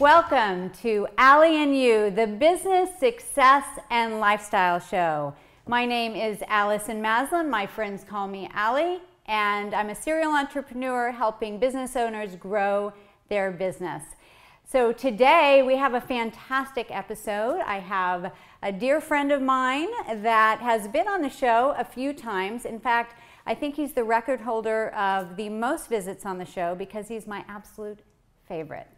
Welcome to Allie and You, the business, success, and lifestyle show. My name is Allison Maslan. My friends call me Allie, and I'm a serial entrepreneur helping business owners grow their business. So today we have a fantastic episode. I have a dear friend of mine that has been on the show a few times. In fact, I think he's the record holder of the most visits on the show because he's my absolute favorite.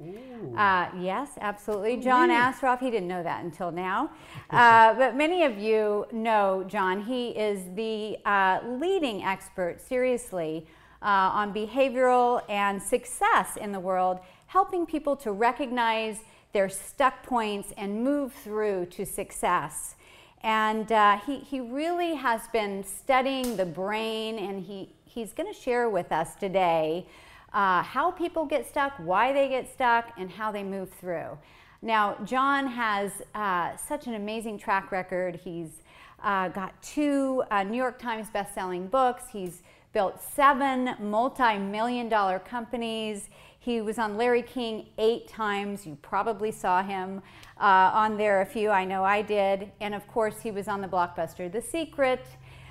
Uh, yes, absolutely. John Assaraf, he didn't know that until now. Uh, but many of you know John. He is the uh, leading expert, seriously, uh, on behavioral and success in the world, helping people to recognize their stuck points and move through to success. And uh, he, he really has been studying the brain, and he, he's going to share with us today uh, how people get stuck, why they get stuck, and how they move through. Now, John has uh, such an amazing track record. He's uh, got two uh, New York Times best-selling books. He's built seven multi-million dollar companies. He was on Larry King eight times. You probably saw him uh, on there a few. I know I did. And of course, he was on the blockbuster The Secret,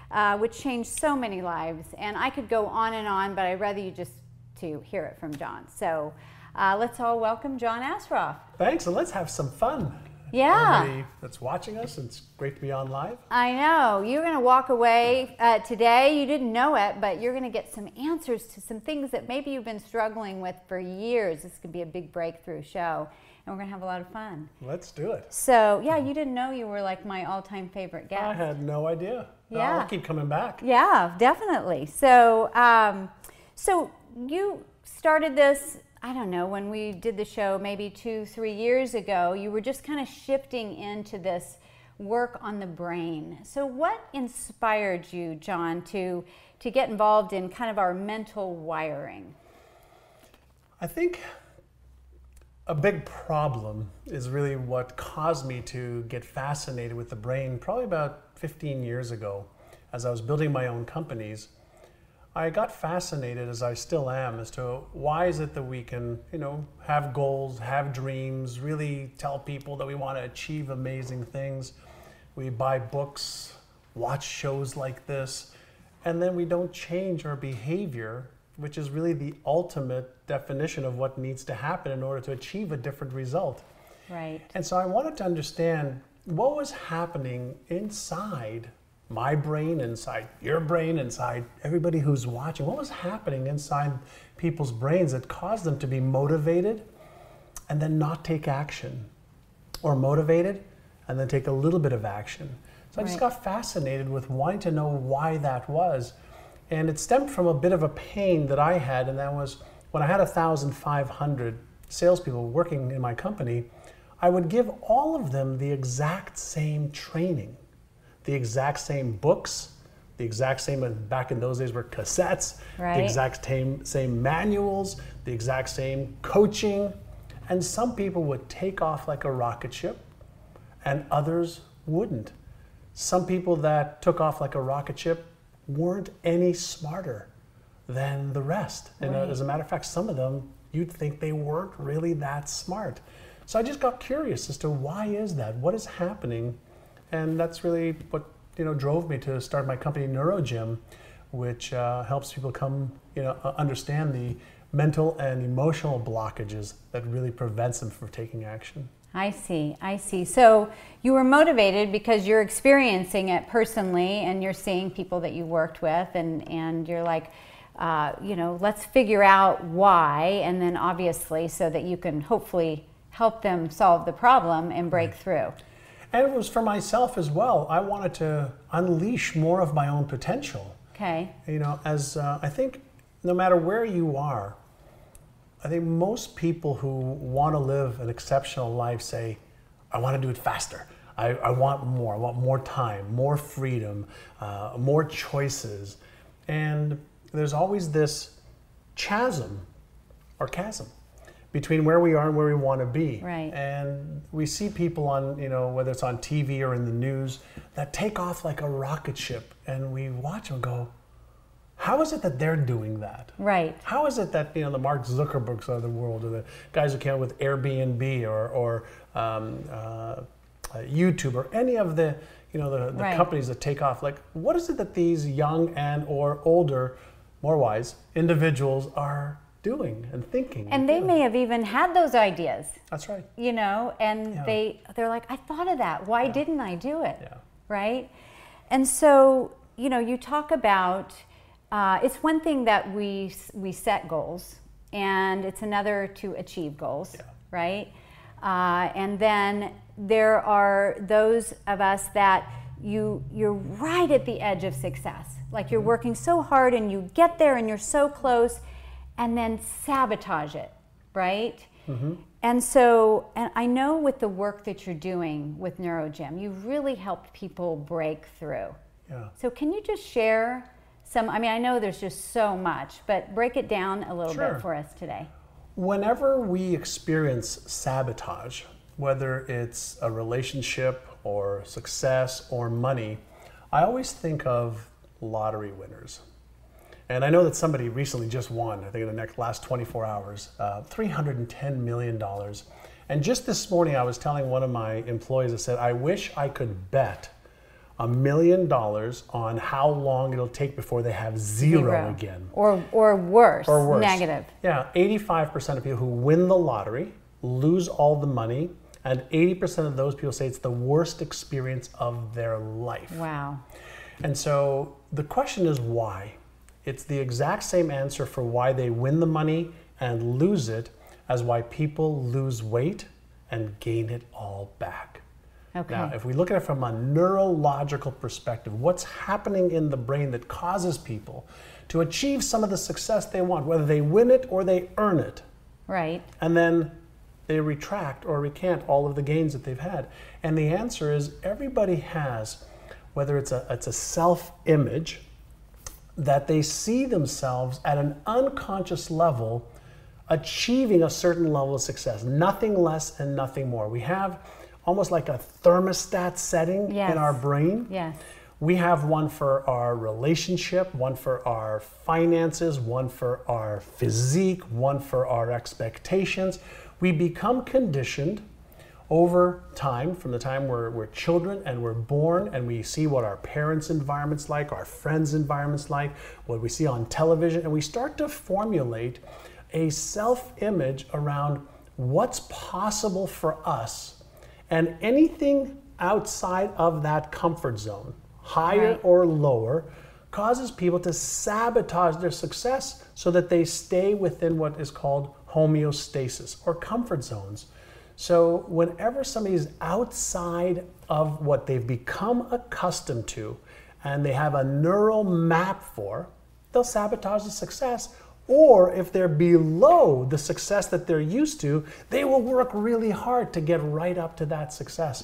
uh, which changed so many lives. And I could go on and on, but I'd rather you just to hear it from John. So uh, let's all welcome John Assaraf. Thanks, and let's have some fun. Yeah. Everybody that's watching us, it's great to be on live. I know. You're going to walk away uh, today. You didn't know it, but you're going to get some answers to some things that maybe you've been struggling with for years. This could be a big breakthrough show, and we're going to have a lot of fun. Let's do it. So, yeah, you didn't know you were like my all time favorite guest. I had no idea. Yeah. I'll keep coming back. Yeah, definitely. So, um, so you started this I don't know, when we did the show maybe two, three years ago, you were just kind of shifting into this work on the brain. So, what inspired you, John, to, to get involved in kind of our mental wiring? I think a big problem is really what caused me to get fascinated with the brain probably about 15 years ago as I was building my own companies. I got fascinated, as I still am, as to why is it that we can, you know, have goals, have dreams, really tell people that we want to achieve amazing things. We buy books, watch shows like this, and then we don't change our behavior, which is really the ultimate definition of what needs to happen in order to achieve a different result. Right. And so I wanted to understand what was happening inside my brain, inside your brain, inside everybody who's watching. What was happening inside people's brains that caused them to be motivated and then not take action? Or motivated and then take a little bit of action? So I just got fascinated with wanting to know why that was. And it stemmed from a bit of a pain that I had, and that was when I had 1,500 salespeople working in my company, I would give all of them the exact same training the exact same books, the exact same, back in those days were cassettes, Right. the exact same, same manuals, the exact same coaching. And some people would take off like a rocket ship and others wouldn't. Some people that took off like a rocket ship weren't any smarter than the rest. And uh, Right. as a matter of fact, some of them you'd think they weren't really that smart. So I just got curious as to why is that? What is happening? And that's really what you know drove me to start my company NeuroGym, which uh, helps people come you know understand the mental and emotional blockages that really prevents them from taking action. I see, I see. So you were motivated because you're experiencing it personally and you're seeing people that you worked with, and, and you're like, uh, you know, let's figure out why, and then obviously so that you can hopefully help them solve the problem and break through. And it was for myself as well. I wanted to unleash more of my own potential. Okay, You know, as uh, I think no matter where you are, I think most people who want to live an exceptional life say, I want to do it faster. I, I want more. I want more time, more freedom, uh, more choices. And there's always this chasm or chasm between where we are and where we want to be. Right. And we see people on, you know, whether it's on TV or in the news, that take off like a rocket ship, and we watch them go, How is it that they're doing that? Right. How is it that you know the Mark Zuckerbergs of the world, or the guys who came up with Airbnb, or or um, uh, YouTube, or any of the you know the, the Right. companies that take off? Like, what is it that these young and or older, more wise individuals are doing and thinking? And they doing? may have even had those ideas, That's right. you know, and Yeah. they they're like, I thought of that. Why didn't I do it? Yeah. Right? And so, you know, you talk about uh, it's one thing that we we set goals, and it's another to achieve goals, Yeah. right? Uh, and then there are those of us that you you're right at the edge of success, like you're working so hard and you get there and you're so close, and then sabotage it, right? Mm-hmm. And so, and I know with the work that you're doing with NeuroGym, you've really helped people break through. Yeah. So, can you just share some? I mean, I know there's just so much, but break it down a little Sure. bit for us today. Whenever we experience sabotage, whether it's a relationship or success or money, I always think of lottery winners. And I know that somebody recently just won, I think in the next last 24 hours, uh, $310 million. And just this morning, I was telling one of my employees, I said, I wish I could bet a million dollars on how long it'll take before they have zero, again. or or worse, Or worse. negative. Yeah, 85% of people who win the lottery lose all the money, and 80% of those people say it's the worst experience of their life. Wow. And so the question is why? It's the exact same answer for why they win the money and lose it as why people lose weight and gain it all back. Okay. Now, if we look at it from a neurological perspective, what's happening in the brain that causes people to achieve some of the success they want, whether they win it or they earn it, right. and then they retract or recant all of the gains that they've had? And the answer is everybody has, whether it's a, it's a self image, that they see themselves at an unconscious level achieving a certain level of success, nothing less and nothing more. We have almost like a thermostat setting Yes. in our brain. Yes. We have one for our relationship, one for our finances, one for our physique, one for our expectations. We become conditioned over time, from the time we're, we're children and we're born, and we see what our parents' environment's like, our friends' environment's like, what we see on television, and we start to formulate a self image around what's possible for us and anything outside of that comfort zone, higher Right. or lower, causes people to sabotage their success so that they stay within what is called homeostasis or comfort zones. So, whenever somebody's outside of what they've become accustomed to and they have a neural map for, they'll sabotage the success. Or if they're below the success that they're used to, they will work really hard to get right up to that success.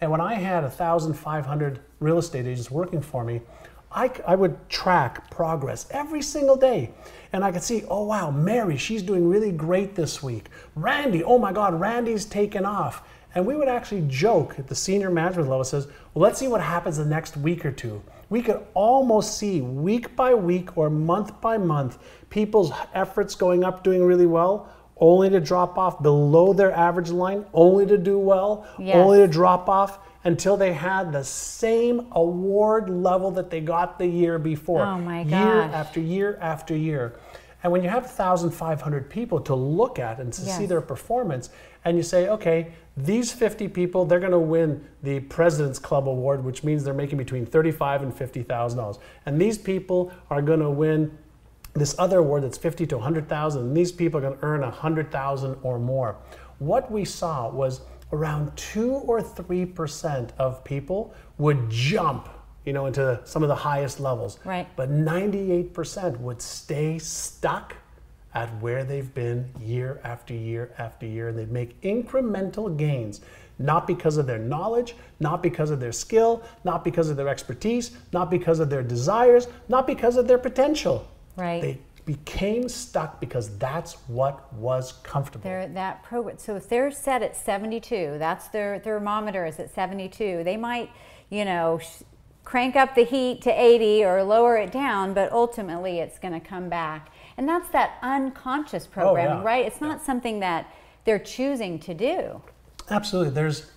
And when I had 1,500 real estate agents working for me, I, I would track progress every single day. And I could see, oh wow, Mary, she's doing really great this week. Randy, oh my God, Randy's taken off. And we would actually joke at the senior management level says, well, let's see what happens the next week or two. We could almost see week by week or month by month people's efforts going up, doing really well, only to drop off below their average line, only to do well, Yes. only to drop off until they had the same award level that they got the year before. Oh my Year after year after year. And when you have 1,500 people to look at and to see their performance, and you say, okay, these 50 people, they're going to win the President's Club Award, which means they're making between 35 and 50,000 dollars. And these people are going to win this other award that's 50 to 100,000, and these people are going to earn 100,000 or more. What we saw was around 2 or 3% of people would jump, you know, into some of the highest levels. Right. But 98% would stay stuck at where they've been year after year after year, and they'd make incremental gains, not because of their knowledge, not because of their skill, not because of their expertise, not because of their desires, not because of their potential. Right. They became stuck because that's what was comfortable. They're that program. So if they're set at 72, that's their thermometer is at 72. They might, you know, sh- crank up the heat to 80 or lower it down, but ultimately it's going to come back. And that's that unconscious oh, programming, Oh, yeah. right? It's not something that they're choosing to do. Absolutely. There's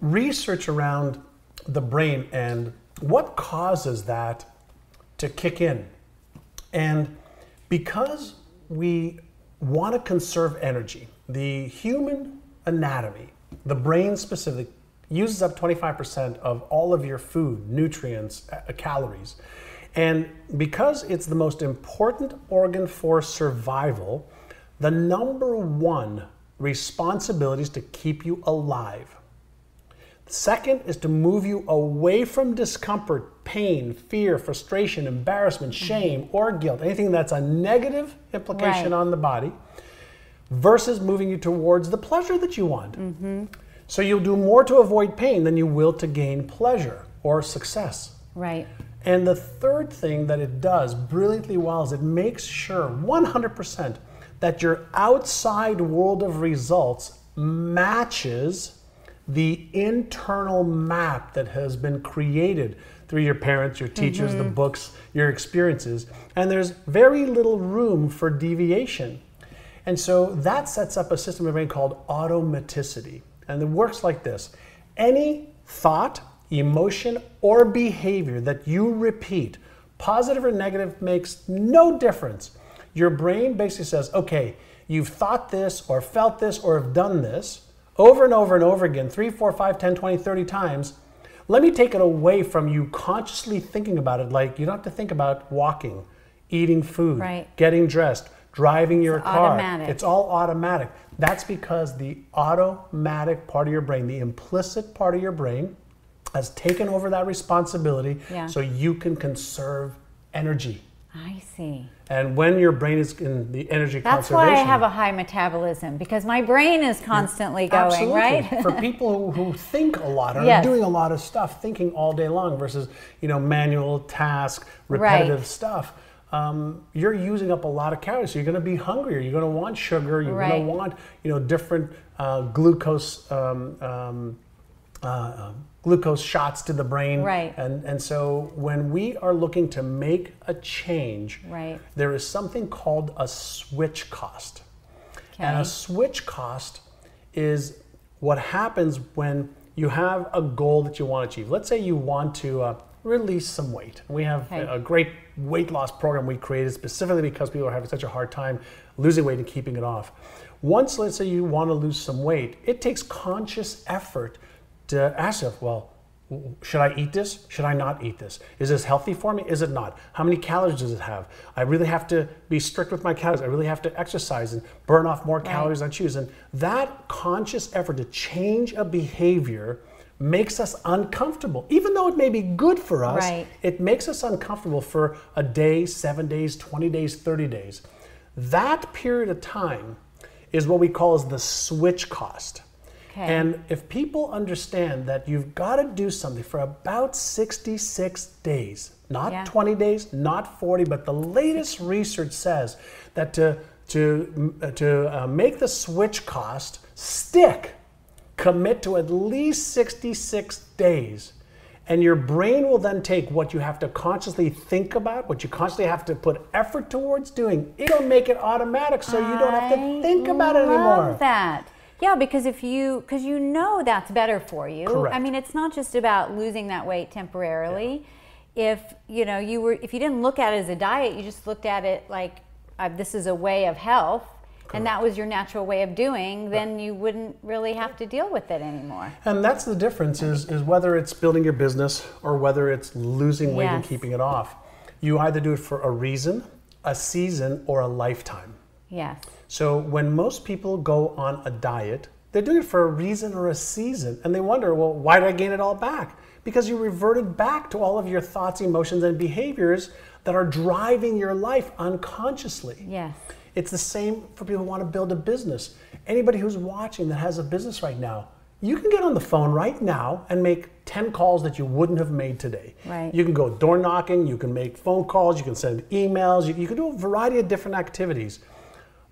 research around the brain and what causes that to kick in. And because we want to conserve energy, the human anatomy, the brain specific, uses up 25% of all of your food, nutrients, uh, calories. And because it's the most important organ for survival, the number one responsibility is to keep you alive. Second is to move you away from discomfort, pain, fear, frustration, embarrassment, shame, or guilt, anything that's a negative implication Right. on the body, versus moving you towards the pleasure that you want. Mm-hmm. So you'll do more to avoid pain than you will to gain pleasure or success. Right. And the third thing that it does brilliantly well is it makes sure 100% that your outside world of results matches the internal map that has been created through your parents, your teachers, the mm-hmm. books, your experiences. And there's very little room for deviation. And so that sets up a system of brain called automaticity. And it works like this any thought, emotion, or behavior that you repeat, positive or negative, makes no difference. Your brain basically says, okay, you've thought this, or felt this, or have done this over and over and over again, 3, 4, 5, 10, 20, 30 times. Let me take it away from you consciously thinking about it. Like you don't have to think about walking, eating food, Right. getting dressed, driving your car. automatic. It's all automatic. That's because the automatic part of your brain, the implicit part of your brain, has taken over that responsibility Yeah. so you can conserve energy. I see. And when your brain is in the energy That's conservation, why I have a high metabolism because my brain is constantly going, Absolutely. right? For people who, who think a lot or Yes. are doing a lot of stuff, thinking all day long versus you know manual task, Right. repetitive stuff, um, you're using up a lot of calories. So you're going to be hungrier. You're going to want sugar. You're Right. going to want you know different uh, glucose. Um, um, uh, uh, glucose shots to the brain Right. and and so when we are looking to make a change Right. there is something called a switch cost and a switch cost is what happens when you have a goal that you want to achieve. Let's say you want to uh, release some weight. We have Okay. a great weight loss program we created specifically because people are having such a hard time losing weight and keeping it off. Once, let's say you want to lose some weight, it takes conscious effort to ask yourself, well, should I eat this? Should I not eat this? Is this healthy for me? Is it not? How many calories does it have? I really have to be strict with my calories. I really have to exercise and burn off more calories than I choose. And that conscious effort to change a behavior makes us uncomfortable. Even though it may be good for us, Right. it makes us uncomfortable for a day, seven days, 20 days, 30 days. That period of time is what we call as the switch cost. Okay. And if people understand that you've got to do something for about 66 days, not Yeah. 20 days, not 40, but the latest research says that to, to, uh, to uh, make the switch cost stick, commit to at least 66 days. And your brain will then take what you have to consciously think about, what you constantly have to put effort towards doing. It'll make it automatic so you don't have to I think about it anymore. love that. Yeah, because if you because you know that's better for you. Correct. I mean, it's not just about losing that weight temporarily. If you know you were if you didn't look at it as a diet, you just looked at it like uh, this is a way of health, and that was your natural way of doing, then you wouldn't really have to deal with it anymore. And that's the difference is, is whether it's building your business or whether it's losing weight and keeping it off. You either do it for a reason, a season, or a lifetime. Yes. So when most people go on a diet, they're doing it for a reason or a season. And they wonder, well, why did I gain it all back? Because you reverted back to all of your thoughts, emotions, and behaviors that are driving your life unconsciously. Yes. It's the same for people who want to build a business. Anybody who's watching that has a business right now, you can get on the phone right now and make 10 calls that you wouldn't have made today. Right. You can go door knocking, you can make phone calls, you can send emails, you, you can do a variety of different activities.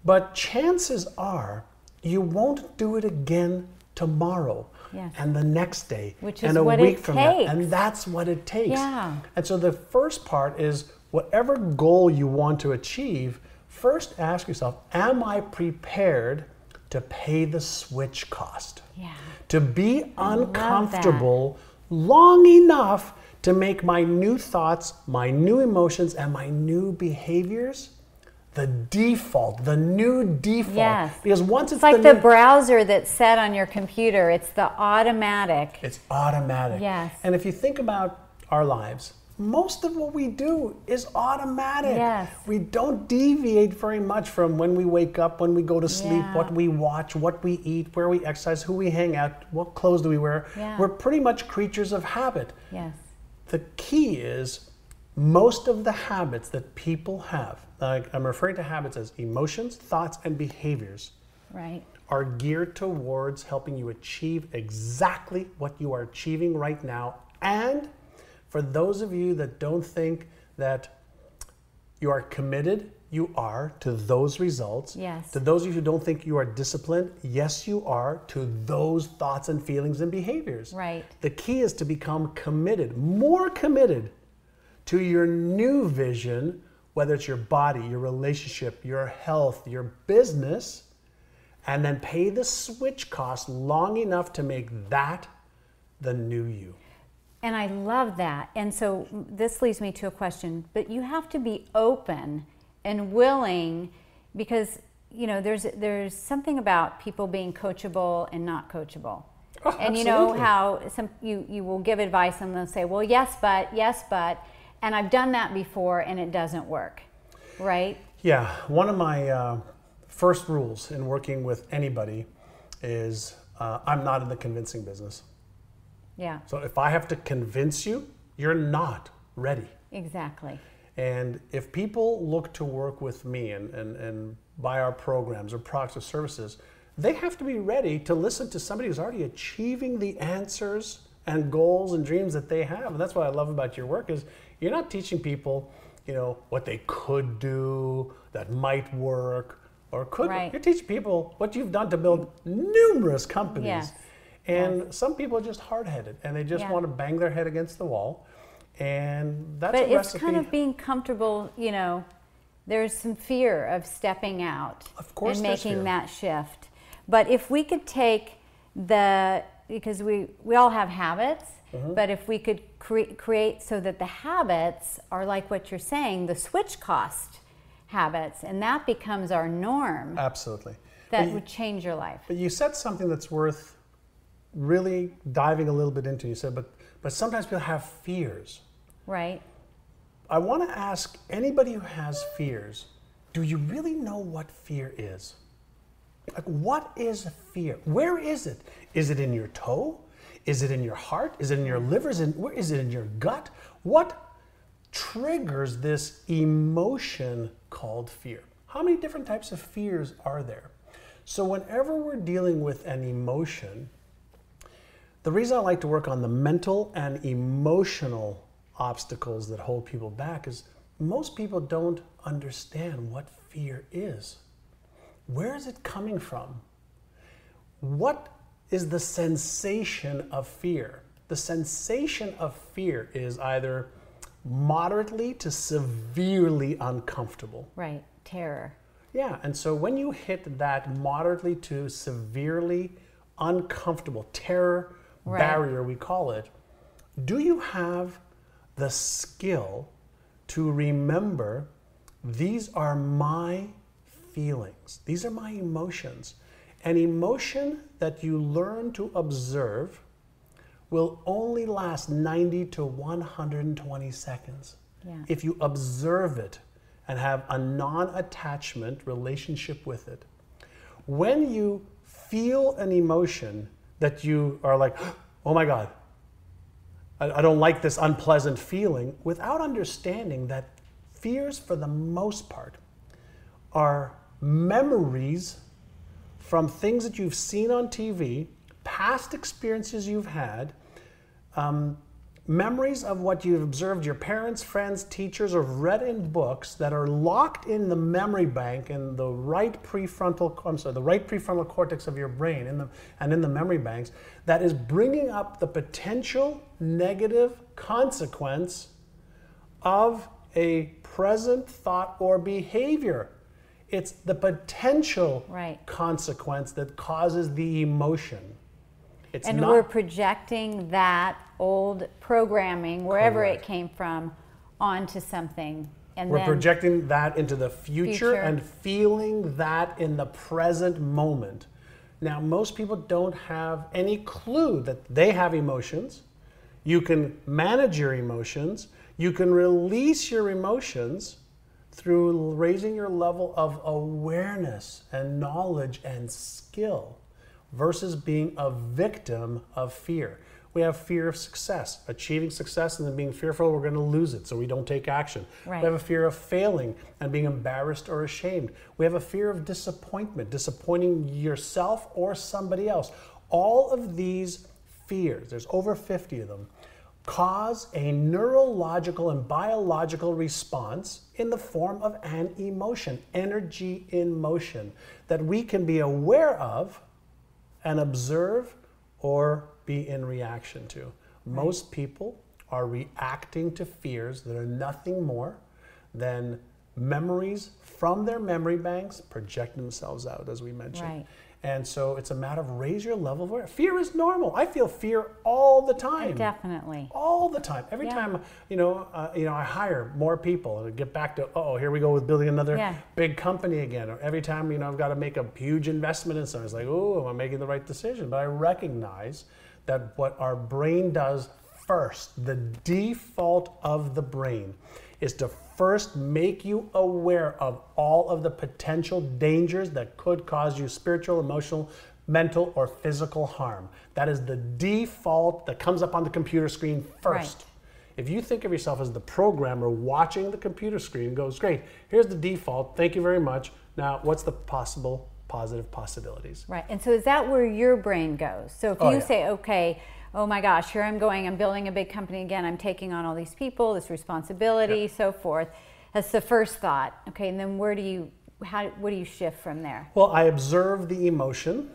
But chances are you won't do it again tomorrow Yes. and the next day Which and a week from that. takes. And that's what it takes. Yeah. And so the first part is whatever goal you want to achieve, first ask yourself, am I prepared to pay the switch cost? Yeah. To be that. uncomfortable long enough to make my new thoughts, my new emotions, and my new behaviors the default, the new default. Yes. Because once it's, It's like the, the browser that's set on your computer. It's the automatic. it's automatic. Yes. And if you think about our lives, most of what we do is automatic. Yes. We don't deviate very much from when we wake up, when we go to sleep, Yeah. what we watch, what we eat, where we exercise, who we hang out, what clothes do we wear. Yeah. We're pretty much creatures of habit. Yes. The key is most of the habits that people have, like I'm referring to habits as emotions, thoughts, and behaviors, Right. are geared towards helping you achieve exactly what you are achieving right now. And for those of you that don't think that you are committed, you are to those results. Yes. To those of you who don't think you are disciplined, yes, you are to those thoughts and feelings and behaviors. Right. The key is to become committed, more committed to your new vision, whether it's your body, your relationship, your health, your business, and then pay the switch cost long enough to make that the new you. And I love that. And so this leads me to a question, but you have to be open and willing because you know there's there's something about people being coachable and not coachable. Oh, and you know how some you you will give advice and they'll say, "Well, yes, but yes, but." And I've done that before and it doesn't work. Right? Yeah, one of my uh, first rules in working with anybody is uh, I'm not in the convincing business. Yeah. So if I have to convince you, you're not ready. Exactly. And if people look to work with me and, and, and buy our programs or products or services, they have to be ready to listen to somebody who's already achieving the answers and goals and dreams that they have. And that's what I love about your work is you're not teaching people, you know, what they could do, that might work or could. Right. You're teaching people what you've done to build numerous companies. Yes. And some people are just hard-headed and they just Yeah. want to bang their head against the wall. And that's but a it's recipe. kind of being comfortable, you know, there's some fear of stepping out Of course and making fear. that shift. But if we could take the because we we all have habits, Mm-hmm. but if we could cre- create so that the habits are like what you're saying, the switch cost habits, and that becomes our norm, Absolutely. that you, would change your life. but you said something that's worth really diving a little bit into. You said, but but sometimes people have fears. Right? I want to ask anybody who has fears, do you really know what fear is? Like, what is fear? Where is it? Is it in your toe? Is it in your heart? Is it in your liver? Is it, where is it in your gut? What triggers this emotion called fear? How many different types of fears are there? So, whenever we're dealing with an emotion, the reason I like to work on the mental and emotional obstacles that hold people back is most people don't understand what fear is. Where is it coming from? What is the sensation of fear? The sensation of fear is either moderately to severely uncomfortable. Right. Terror. Yeah, and so when you hit that moderately to severely uncomfortable terror Right. barrier, we call it, do you have the skill to remember these are my feelings, these are my emotions? An emotion that you learn to observe will only last 90 to 120 seconds. Yeah. If you observe it and have a non attachment relationship with it. When you feel an emotion that you are like, oh my God, I, I don't like this unpleasant feeling, without understanding that fears, for the most part, are memories from things that you've seen on TV, past experiences you've had, um, memories of what you've observed your parents, friends, teachers, or read in books that are locked in the memory bank in the right prefrontal, I'm sorry, the right prefrontal cortex of your brain in the, and in the memory banks that is bringing up the potential negative consequence of a present thought or behavior. It's the potential Right. consequence that causes the emotion. It's And we're projecting that old programming, wherever Correct. it came from, onto something. And We're projecting that into the future, Future. and feeling that in the present moment. Now, most people don't have any clue that they have emotions. You can manage your emotions, you can release your emotions through raising your level of awareness and knowledge and skill versus being a victim of fear. We have fear of success, achieving success, and then being fearful we're going to lose it, so we don't take action. Right. We have a fear of failing and being embarrassed or ashamed. We have a fear of disappointment, disappointing yourself or somebody else. All of these fears, there's over 50 of them, cause a neurological and biological response in the form of an emotion, energy in motion, that we can be aware of and observe or be in reaction to. Most people are reacting to fears that are nothing more than memories from their memory banks projecting themselves out, as we mentioned. Right. And so it's a matter of raise your level of awareness. Fear is normal. I feel fear all the time definitely. all the time. Every Yeah. time, you know, uh, you know, I hire more people and get back to, oh, here we go with building another Yeah. big company again. Or every time, you know, I've got to make a huge investment in something, it's like, oh, am I making the right decision? But I recognize that what our brain does first, the default of the brain, is to first make you aware of all of the potential dangers that could cause you spiritual, emotional, mental, or physical harm. That is the default that comes up on the computer screen first. Right. If you think of yourself as the programmer watching the computer screen, goes, great, here's the default, thank you very much. Now, what's the possible positive possibilities? Right. And so is that where your brain goes? So if Oh, you yeah. say, okay, oh my gosh, here I'm going, I'm building a big company again, I'm taking on all these people, this responsibility, so forth. That's the first thought. Okay, and then where do you how what do you shift from there? Well, I observe the emotion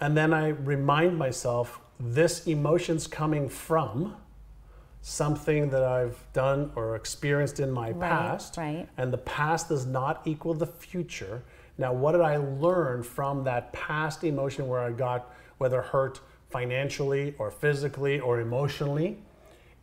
and then I remind myself this emotion's coming from something that I've done or experienced in my Right, past. right. And the past does not equal the future. Now, what did I learn from that past emotion where I got whether hurt financially or physically or emotionally?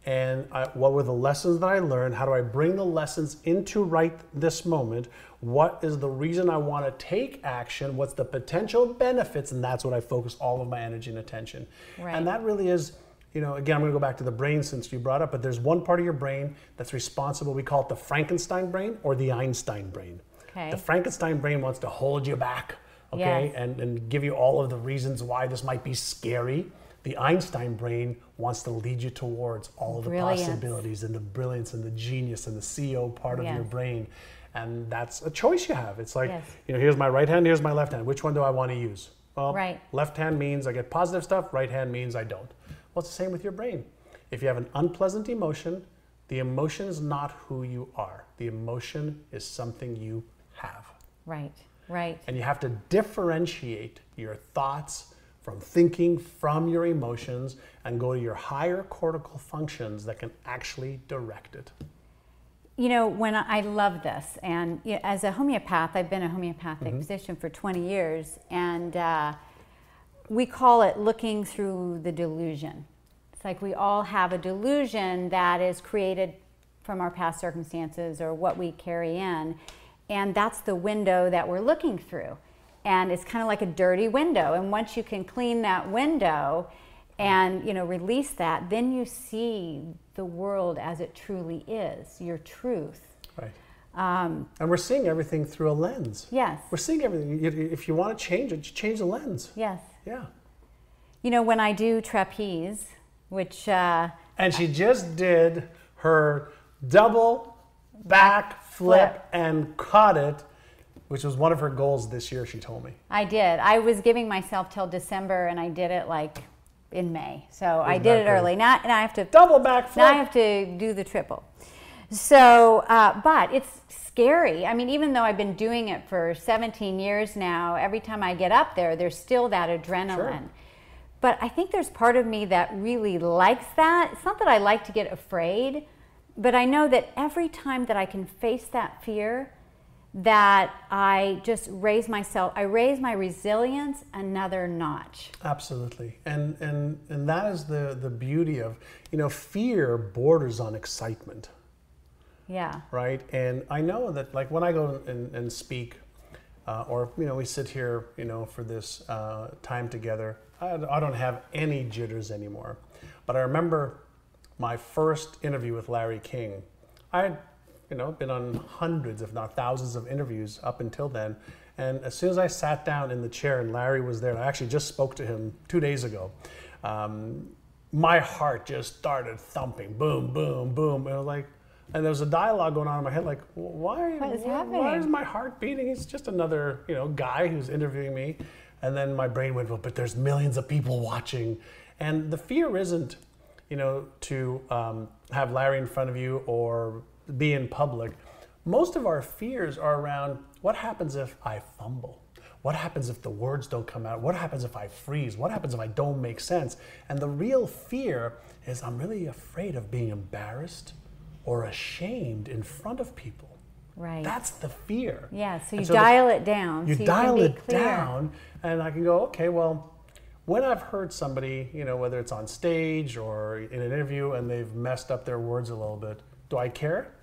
And I, what were the lessons that I learned? How do I bring the lessons into right this moment? What is the reason I want to take action? What's the potential benefits? And that's what I focus all of my energy and attention. Right. And that really is, you know, again, I'm going to go back to the brain since you brought up, but there's one part of your brain that's responsible. We call it the Frankenstein brain or the Einstein brain. Okay. The Frankenstein brain wants to hold you back, okay, Yes. and, and give you all of the reasons why this might be scary. The Einstein brain wants to lead you towards all of the Brilliance. possibilities and the brilliance and the genius and the CEO part of your brain. And that's a choice you have. It's like, Yes. you know, here's my right hand, here's my left hand. Which one do I want to use? Well, Right. left hand means I get positive stuff, right hand means I don't. Well, it's the same with your brain. If you have an unpleasant emotion, the emotion is not who you are. The emotion is something you have. Right. Right. And you have to differentiate your thoughts from thinking from your emotions and go to your higher cortical functions that can actually direct it. You know, when I, I love this, and you know, as a homeopath, I've been a homeopathic Mm-hmm. physician for 20 years, and uh, we call it looking through the delusion. It's like we all have a delusion that is created from our past circumstances or what we carry in, and that's the window that we're looking through. And it's kind of like a dirty window, and once you can clean that window, and you know release that then you see the world as it truly is your truth Right. um, And we're seeing everything through a lens. yes We're seeing everything. If you want to change it, change the lens. yes Yeah. you know when i do trapeze which uh, And she just did her double back flip Flip. and caught it, which was one of her goals this year, she told me. i did i was giving myself till december and i did it like in May. So I did it early. Now, now I have to double back. Now I have to do the triple. So, uh, but it's scary. I mean, even though I've been doing it for 17 years now, every time I get up there, there's still that adrenaline. Sure. But I think there's part of me that really likes that. It's not that I like to get afraid, but I know that every time that I can face that fear, that I just raise myself, I raise my resilience another notch. Absolutely. And and and that is the the beauty of, you know, fear borders on excitement. Yeah. Right? And I know that like when I go and, and speak uh, or you know we sit here you know for this uh, time together I, I don't have any jitters anymore but i remember my first interview with larry king i had you know, been on hundreds, if not thousands, of interviews up until then. And as soon as I sat down in the chair and Larry was there, I actually just spoke to him two days ago. Um, my heart just started thumping, boom, boom, boom, and I was like, and there was a dialogue going on in my head, like, why? What is why, happening? Why is my heart beating? He's just another, you know, guy who's interviewing me. And then my brain went, well, but there's millions of people watching, and the fear isn't, you know, to um, have Larry in front of you or be in public, most of our fears are around what happens if I fumble? What happens if the words don't come out? What happens if I freeze? What happens if I don't make sense? And the real fear is I'm really afraid of being embarrassed or ashamed in front of people. Right. That's the fear. Yeah, so you so dial the, it down. You so dial you it down, and I can go, okay, well, when I've heard somebody, you know, whether it's on stage or in an interview and they've messed up their words a little bit, do I care?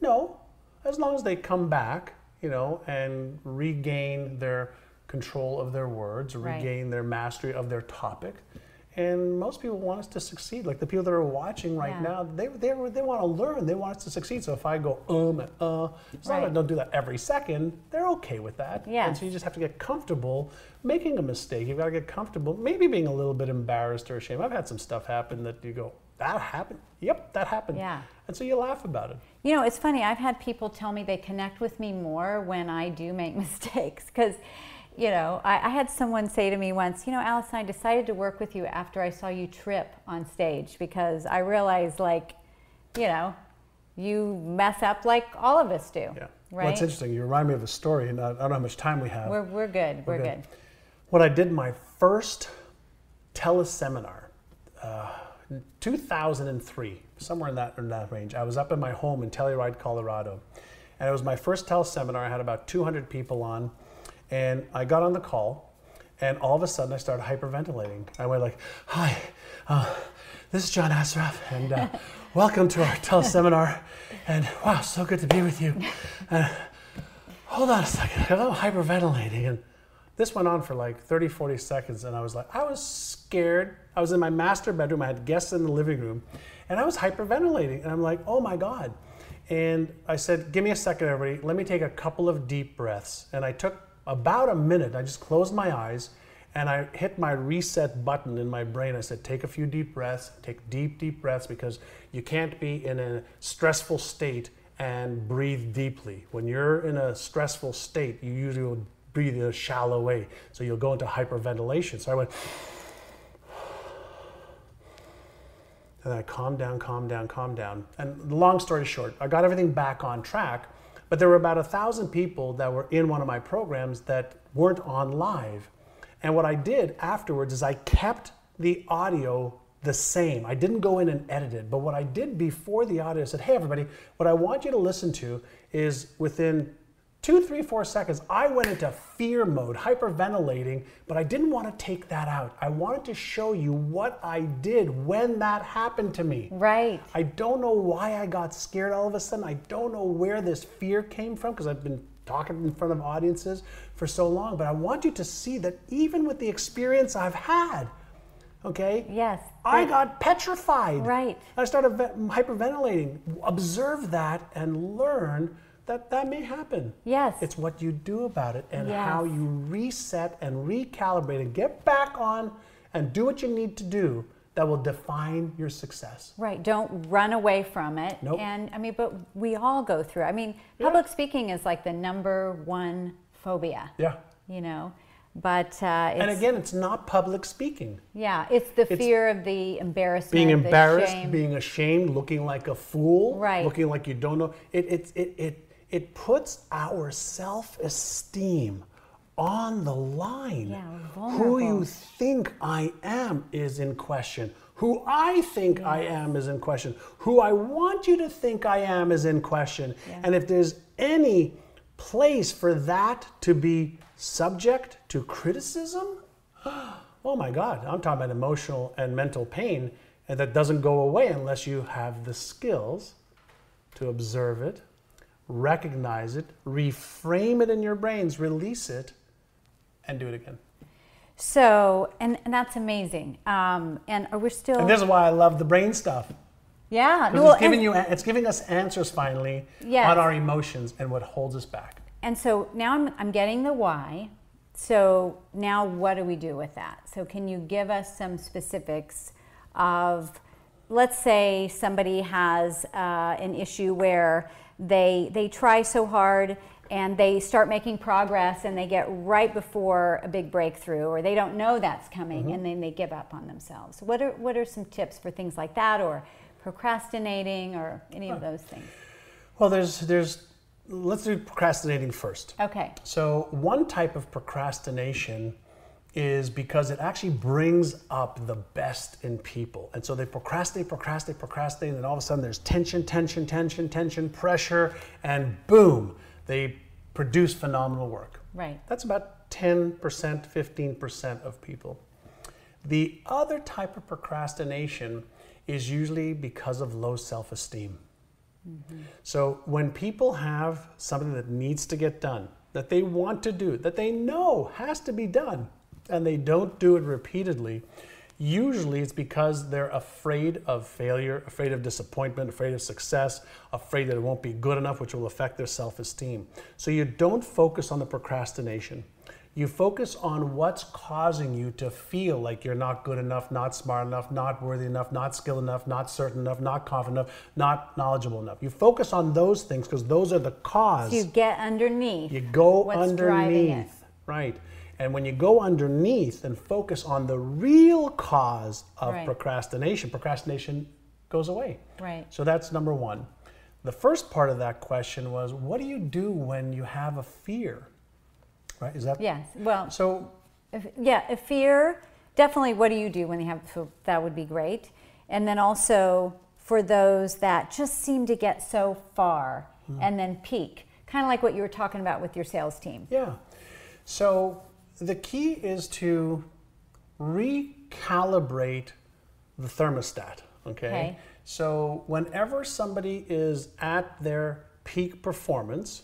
No, as long as they come back, you know, and regain their control of their words, right. regain their mastery of their topic. And most people want us to succeed. Like the people that are watching right yeah. now, they, they, they want to learn. They want us to succeed. So if I go um and uh, it's right. not that I don't do that every second. They're okay with that. Yeah. And so you just have to get comfortable making a mistake. You've got to get comfortable, maybe being a little bit embarrassed or ashamed. I've had some stuff happen that you go, that happened. Yep, that happened. Yeah. And so you laugh about it. You know, it's funny. I've had people tell me they connect with me more when I do make mistakes because, you know, I, I, had someone say to me once, you know, Allison, I decided to work with you after I saw you trip on stage because I realized, like, you know, you mess up like all of us do. Yeah. Right. Well, it's interesting. You remind me of a story, and I don't know how much time we have. We're, we're good. We're, we're good. good. When I did my first teleseminar, uh, 2003, somewhere in that, in that range. I was up in my home in Telluride, Colorado. And it was my first teleseminar. I had about 200 people on. And I got on the call, and all of a sudden I started hyperventilating. I went like, hi, uh, this is John Assaraf, and uh, welcome to our teleseminar. And wow, so good to be with you. And hold on a second, I'm hyperventilating. And this went on for like 30, 40 seconds, and I was like, I was scared. I was in my master bedroom. I had guests in the living room, and I was hyperventilating. And I'm like, oh my God. And I said, give me a second, everybody. Let me take a couple of deep breaths. And I took about a minute. I just closed my eyes and I hit my reset button in my brain. I said, take a few deep breaths, take deep, deep breaths because you can't be in a stressful state and breathe deeply. When you're in a stressful state, you usually will breathe in a shallow way. So you'll go into hyperventilation. So I went, And I calmed down, calmed down, calmed down. And long story short, I got everything back on track. But there were about a thousand people that were in one of my programs that weren't on live. And what I did afterwards is I kept the audio the same. I didn't go in and edit it. But what I did before the audio I said, hey, everybody, what I want you to listen to is within two, three, four seconds, I went into fear mode, hyperventilating, but I didn't want to take that out. I wanted to show you what I did when that happened to me. Right. I don't know why I got scared all of a sudden. I don't know where this fear came from because I've been talking in front of audiences for so long, but I want you to see that even with the experience I've had, okay? Yes. I got petrified. Right. I started hyperventilating. Observe that and learn that that may happen. Yes. It's what you do about it and yes. how you reset and recalibrate and get back on and do what you need to do that will define your success. Right. Don't run away from it. Nope. And I mean, but we all go through. I mean, public yeah. speaking is like the number one phobia. Yeah. You know, But uh, it's, And again, it's not public speaking. yeah, it's the it's fear of the embarrassment, Being embarrassed, being ashamed, looking like a fool, Right. looking like you don't know. It, it, it, it, it puts our self esteem on the line. Yeah, Who you think I am is in question. Who I think I am is in question. Who I want you to think I am is in question. And if there's any place for that to be subject to criticism, oh my God, I'm talking about emotional and mental pain, and that doesn't go away unless you have the skills to observe it, recognize it, reframe it in your brains, release it, and do it again. So, and, and that's amazing. Um, and are we still? And this is why I love the brain stuff. yeah. Well, it's giving and, you, it's giving us answers finally Yes. on our emotions and what holds us back. and so now I'm, I'm getting the why. So now what do we do with that? So can you give us some specifics of, let's say somebody has uh, an issue where they they try so hard and they start making progress and they get right before a big breakthrough or they don't know that's coming and then they give up on themselves. What are what are some tips for things like that or procrastinating or any of those things? Well, there's, there's, let's do procrastinating first. Okay. So, one type of procrastination is because it actually brings up the best in people. And so they procrastinate, procrastinate, procrastinate, and all of a sudden there's tension, tension, tension, tension, pressure, and boom, they produce phenomenal work. Right. That's about 10%, 15% of people. The other type of procrastination is usually because of low self esteem. Mm-hmm. So when people have something that needs to get done, that they want to do, that they know has to be done, and they don't do it repeatedly, usually it's because they're afraid of failure, afraid of disappointment, afraid of success, afraid that it won't be good enough, which will affect their self esteem. So you don't focus on the procrastination. You focus on what's causing you to feel like you're not good enough, not smart enough, not worthy enough, not skilled enough, not certain enough, not confident enough, not knowledgeable enough. You focus on those things because those are the cause. So you get underneath. You go what's driving it. underneath. Right. And when you go underneath and focus on the real cause of Right. procrastination, procrastination goes away. Right. So that's number one. The first part of that question was what do you do when you have a fear? Right? Is that Yes. Well, so if, yeah, a fear. Definitely. What do you do when you have? So that would be great. And then also for those that just seem to get so far Hmm. and then peak, kind of like what you were talking about with your sales team. Yeah. So the key is to recalibrate the thermostat. Okay? Okay. So whenever somebody is at their peak performance,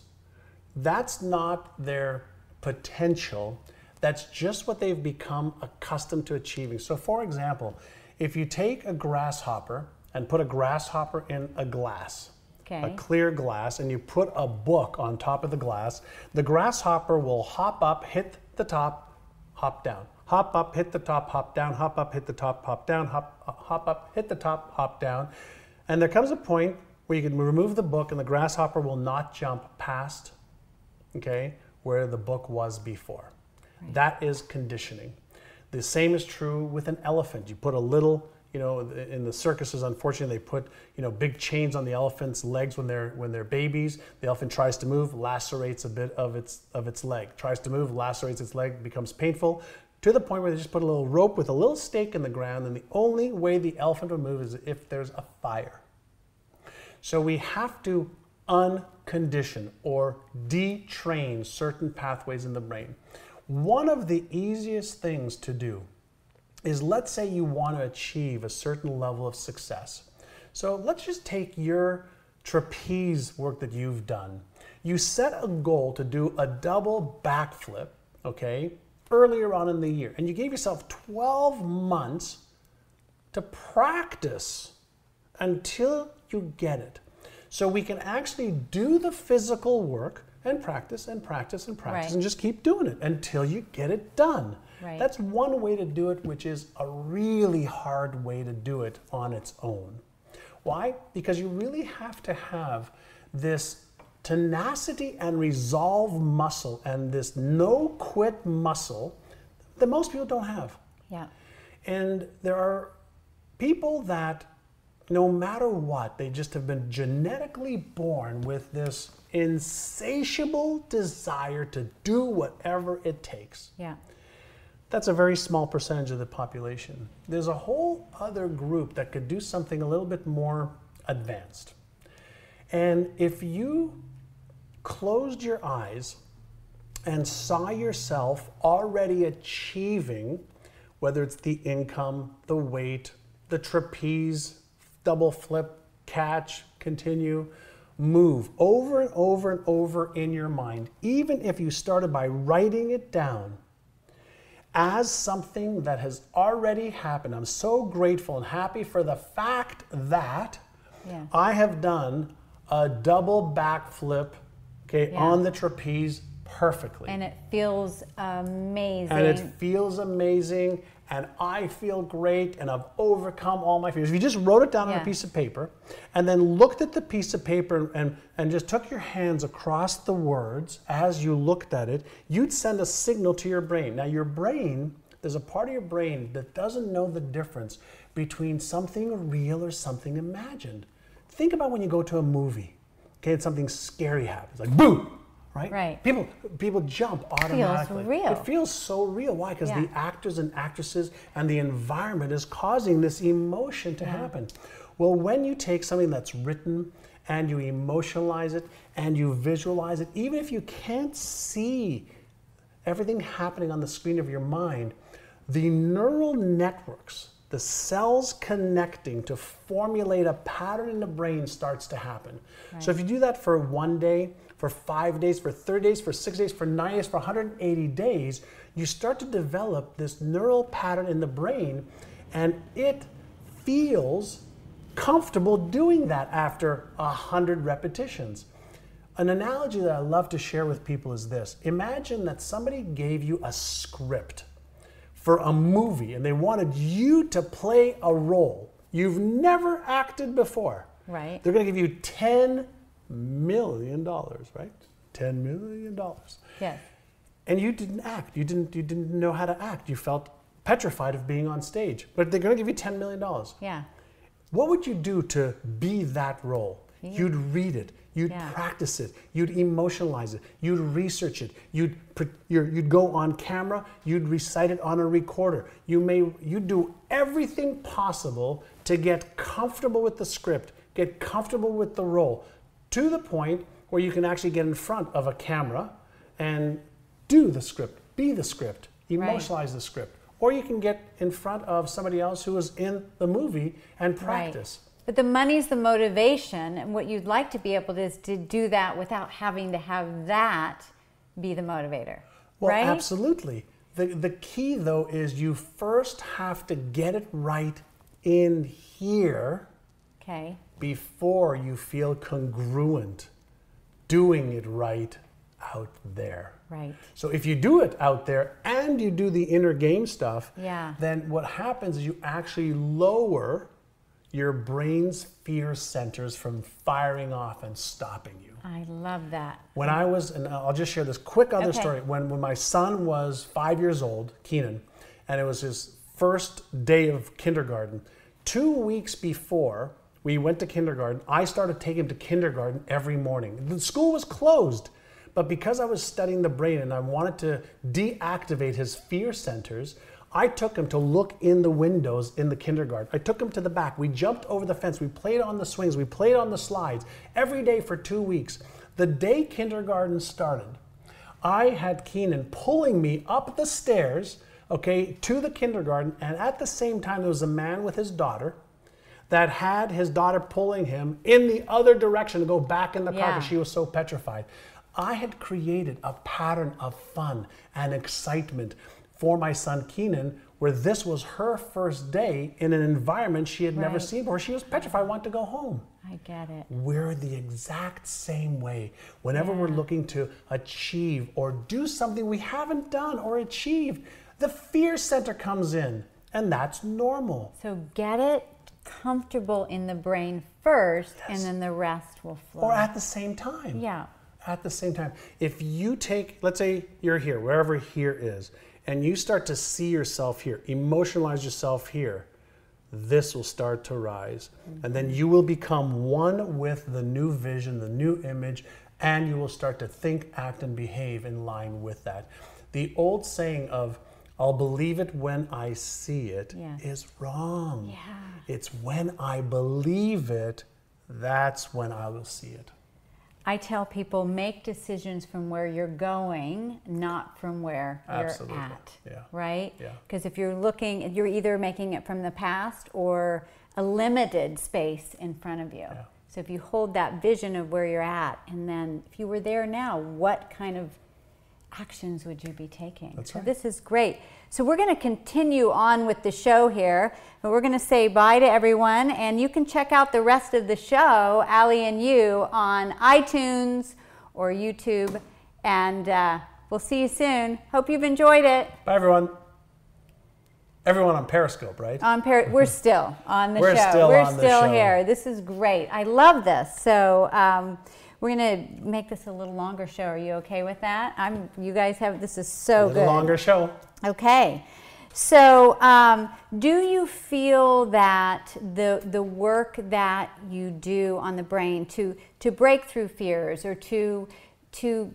that's not their potential. That's just what they've become accustomed to achieving. So, for example, if you take a grasshopper and put a grasshopper in a glass, Okay. a clear glass and you put a book on top of the glass, the grasshopper will hop up, hit the top, hop down. Hop up, hit the top, hop down, hop up, hit the top, hop down, hop, hop up, hit the top, hop down. And there comes a point where you can remove the book and the grasshopper will not jump past, okay, where the book was before. That is conditioning. The same is true with an elephant. You put a little, you know, in the circuses, unfortunately, they put, you know, big chains on the elephant's legs when they're when they're babies. The elephant tries to move, lacerates a bit of its of its leg. Tries to move, lacerates its leg, becomes painful to the point where they just put a little rope with a little stake in the ground, and the only way the elephant will move is if there's a fire. So we have to uncondition or detrain certain pathways in the brain. One of the easiest things to do is let's say you want to achieve a certain level of success. So let's just take your trapeze work that you've done. You set a goal to do a double backflip, okay, earlier on in the year, and you gave yourself 12 months to practice until you get it. So we can actually do the physical work and practice and practice and practice Right. and just keep doing it until you get it done. Right. That's one way to do it, which is a really hard way to do it on its own. Why? Because you really have to have this tenacity and resolve muscle and this no quit muscle that most people don't have. Yeah. And there are people that, no matter what, they just have been genetically born with this insatiable desire to do whatever it takes. Yeah. That's a very small percentage of the population. There's a whole other group that could do something a little bit more advanced. And if you closed your eyes and saw yourself already achieving, whether it's the income, the weight, the trapeze, double flip, catch, continue, move over and over and over in your mind, even if you started by writing it down as something that has already happened. I'm so grateful and happy for the fact that Yeah. I have done a double backflip okay, Yeah. on the trapeze perfectly. And it feels amazing. And it feels amazing, and I feel great, and I've overcome all my fears. If you just wrote it down on a piece of paper and then looked at the piece of paper and, and just took your hands across the words as you looked at it, you'd send a signal to your brain. Now, your brain, there's a part of your brain that doesn't know the difference between something real or something imagined. Think about when you go to a movie, okay, and something scary happens, like boom, right? Right. People people jump automatically. Feels real. It feels so real. Why? Because Yeah. the actors and actresses and the environment is causing this emotion to happen. Well, when you take something that's written and you emotionalize it and you visualize it, even if you can't see everything happening on the screen of your mind, the neural networks, the cells connecting to formulate a pattern in the brain starts to happen. So if you do that for one day, for five days, for 30 days, for six days, for nine days, for 180 days, you start to develop this neural pattern in the brain, and it feels comfortable doing that after 100 repetitions. An analogy that I love to share with people is this Imagine that somebody gave you a script for a movie and they wanted you to play a role you've never acted before. Right. They're going to give you $10 million, dollars, right? $10 million. yes. And you didn't act. You didn't, you didn't know how to act. You felt petrified of being on stage. But they're going to give you $10 million. Yeah. What would you do to be that role? You'd read it. You'd Yeah. practice it. You'd emotionalize it. You'd research it. You'd you'd go on camera. You'd recite it on a recorder. You may you'd do everything possible to get comfortable with the script, get comfortable with the role, to the point where you can actually get in front of a camera and do the script, be the script, emotionalize the script. Or you can get in front of somebody else who is in the movie and practice. Right. But the money's the motivation, and what you'd like to be able to is to do that without having to have that be the motivator. Well, right? absolutely. The, the key, though, is you first have to get it right in here Okay. before you feel congruent doing it right out there. Right. So if you do it out there and you do the inner game stuff, Yeah. then what happens is you actually lower your brain's fear centers from firing off and stopping you. I love that. When I was, and I'll just share this quick other Okay. story. When, when my son was five years old, Keenan, and it was his first day of kindergarten, two weeks before we went to kindergarten, I started taking him to kindergarten every morning. The school was closed, but because I was studying the brain and I wanted to deactivate his fear centers, I took him to look in the windows in the kindergarten. I took him to the back. We jumped over the fence. We played on the swings. We played on the slides every day for two weeks. The day kindergarten started, I had Keenan pulling me up the stairs, okay, to the kindergarten. And at the same time, there was a man with his daughter that had his daughter pulling him in the other direction to go back in the car Yeah. because she was so petrified. I had created a pattern of fun and excitement for my son Keenan, where this was her first day in an environment she had never seen before. She was petrified, wanted to go home. I get it. We're the exact same way. Whenever we're looking to achieve or do something we haven't done or achieved, the fear center comes in, and that's normal. So get it comfortable in the brain first, and then the rest will flow. Or at the same time. yeah. At the same time. If you take, let's say you're here, wherever here is, and you start to see yourself here, emotionalize yourself here, this will start to rise. Mm-hmm. And then you will become one with the new vision, the new image, and you will start to think, act, and behave in line with that. The old saying of, I'll believe it when I see it yes. is wrong. Yeah. It's when I believe it, that's when I will see it. I tell people make decisions from where you're going, not from where Absolutely. you're at. Yeah. Right? Yeah. Because if you're looking, you're either making it from the past or a limited space in front of you. Yeah. So if you hold that vision of where you're at, and then if you were there now, what kind of actions would you be taking? That's right. So this is great. So we're going to continue on with the show here, but we're going to say bye to everyone, and you can check out the rest of the show, Ali and you, on iTunes or YouTube, and uh, we'll see you soon. Hope you've enjoyed it. Bye, everyone. Everyone on Periscope, right? On per- we're still on the we're show. Still we're on still the show. here. This is great. I love this. So um, we're gonna make this a little longer show. Are you okay with that? I'm. You guys have. This is so a good. longer show. Okay. So, um, do you feel that the the work that you do on the brain to to break through fears or to to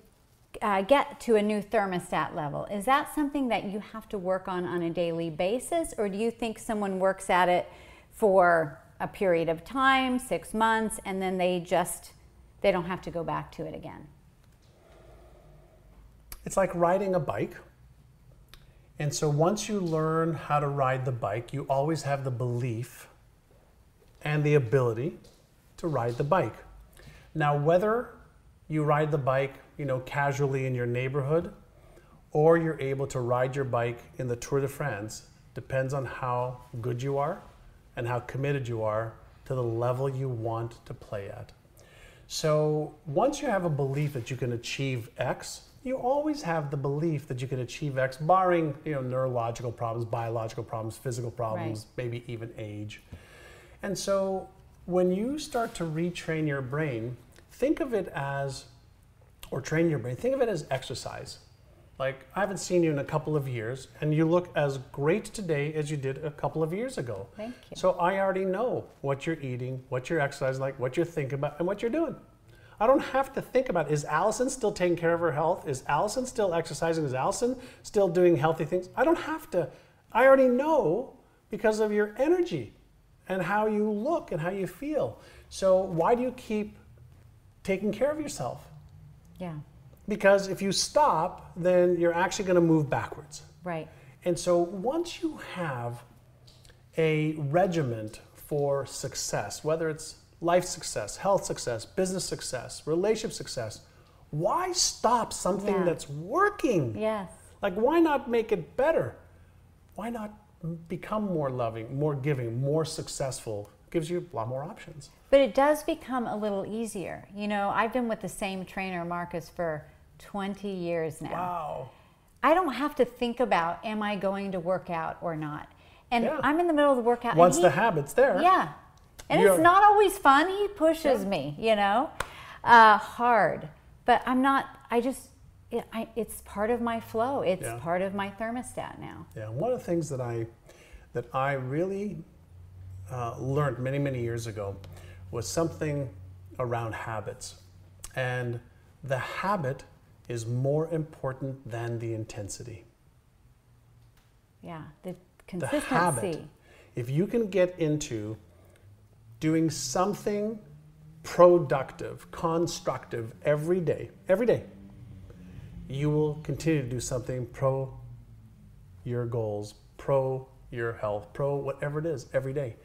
uh, get to a new thermostat level. Is that something that you have to work on on a daily basis, or do you think someone works at it for a period of time, six months, and then they just they don't have to go back to it again? It's like riding a bike. And so once you learn how to ride the bike, you always have the belief and the ability to ride the bike. Now, whether you ride the bike you know, casually in your neighborhood, or you're able to ride your bike in the Tour de France. Depends on how good you are and how committed you are to the level you want to play at. So once you have a belief that you can achieve X, you always have the belief that you can achieve X, barring you know neurological problems, biological problems, physical problems, right. maybe even age. And so when you start to retrain your brain, think of it as or train your brain, think of it as exercise. Like, I haven't seen you in a couple of years, and you look as great today as you did a couple of years ago. Thank you. So, I already know what you're eating, what you're exercising like, what you're thinking about, and what you're doing. I don't have to think about is Allison still taking care of her health? Is Allison still exercising? Is Allison still doing healthy things? I don't have to. I already know because of your energy and how you look and how you feel. So, why do you keep taking care of yourself? Yeah. Because if you stop, then you're actually going to move backwards. Right. And so once you have a regiment for success, whether it's life success, health success, business success, relationship success, why stop something yeah. that's working? Yes. Like, why not make it better? Why not become more loving, more giving, more successful? Gives you a lot more options. But it does become a little easier. You know, I've been with the same trainer, Marcus, for 20 years now. Wow. I don't have to think about am I going to work out or not. And yeah. I'm in the middle of the workout. Once he, the habit's there. Yeah. And it's not always fun. He pushes yeah. me, you know, uh, hard. But I'm not, I just, it, I, it's part of my flow. It's yeah. part of my thermostat now. Yeah. One of the things that I, that I really uh, learned many, many years ago was something around habits. And the habit is more important than the intensity. Yeah, the consistency. The habit, if you can get into doing something productive, constructive every day, every day, you will continue to do something pro your goals, pro your health, pro whatever it is every day.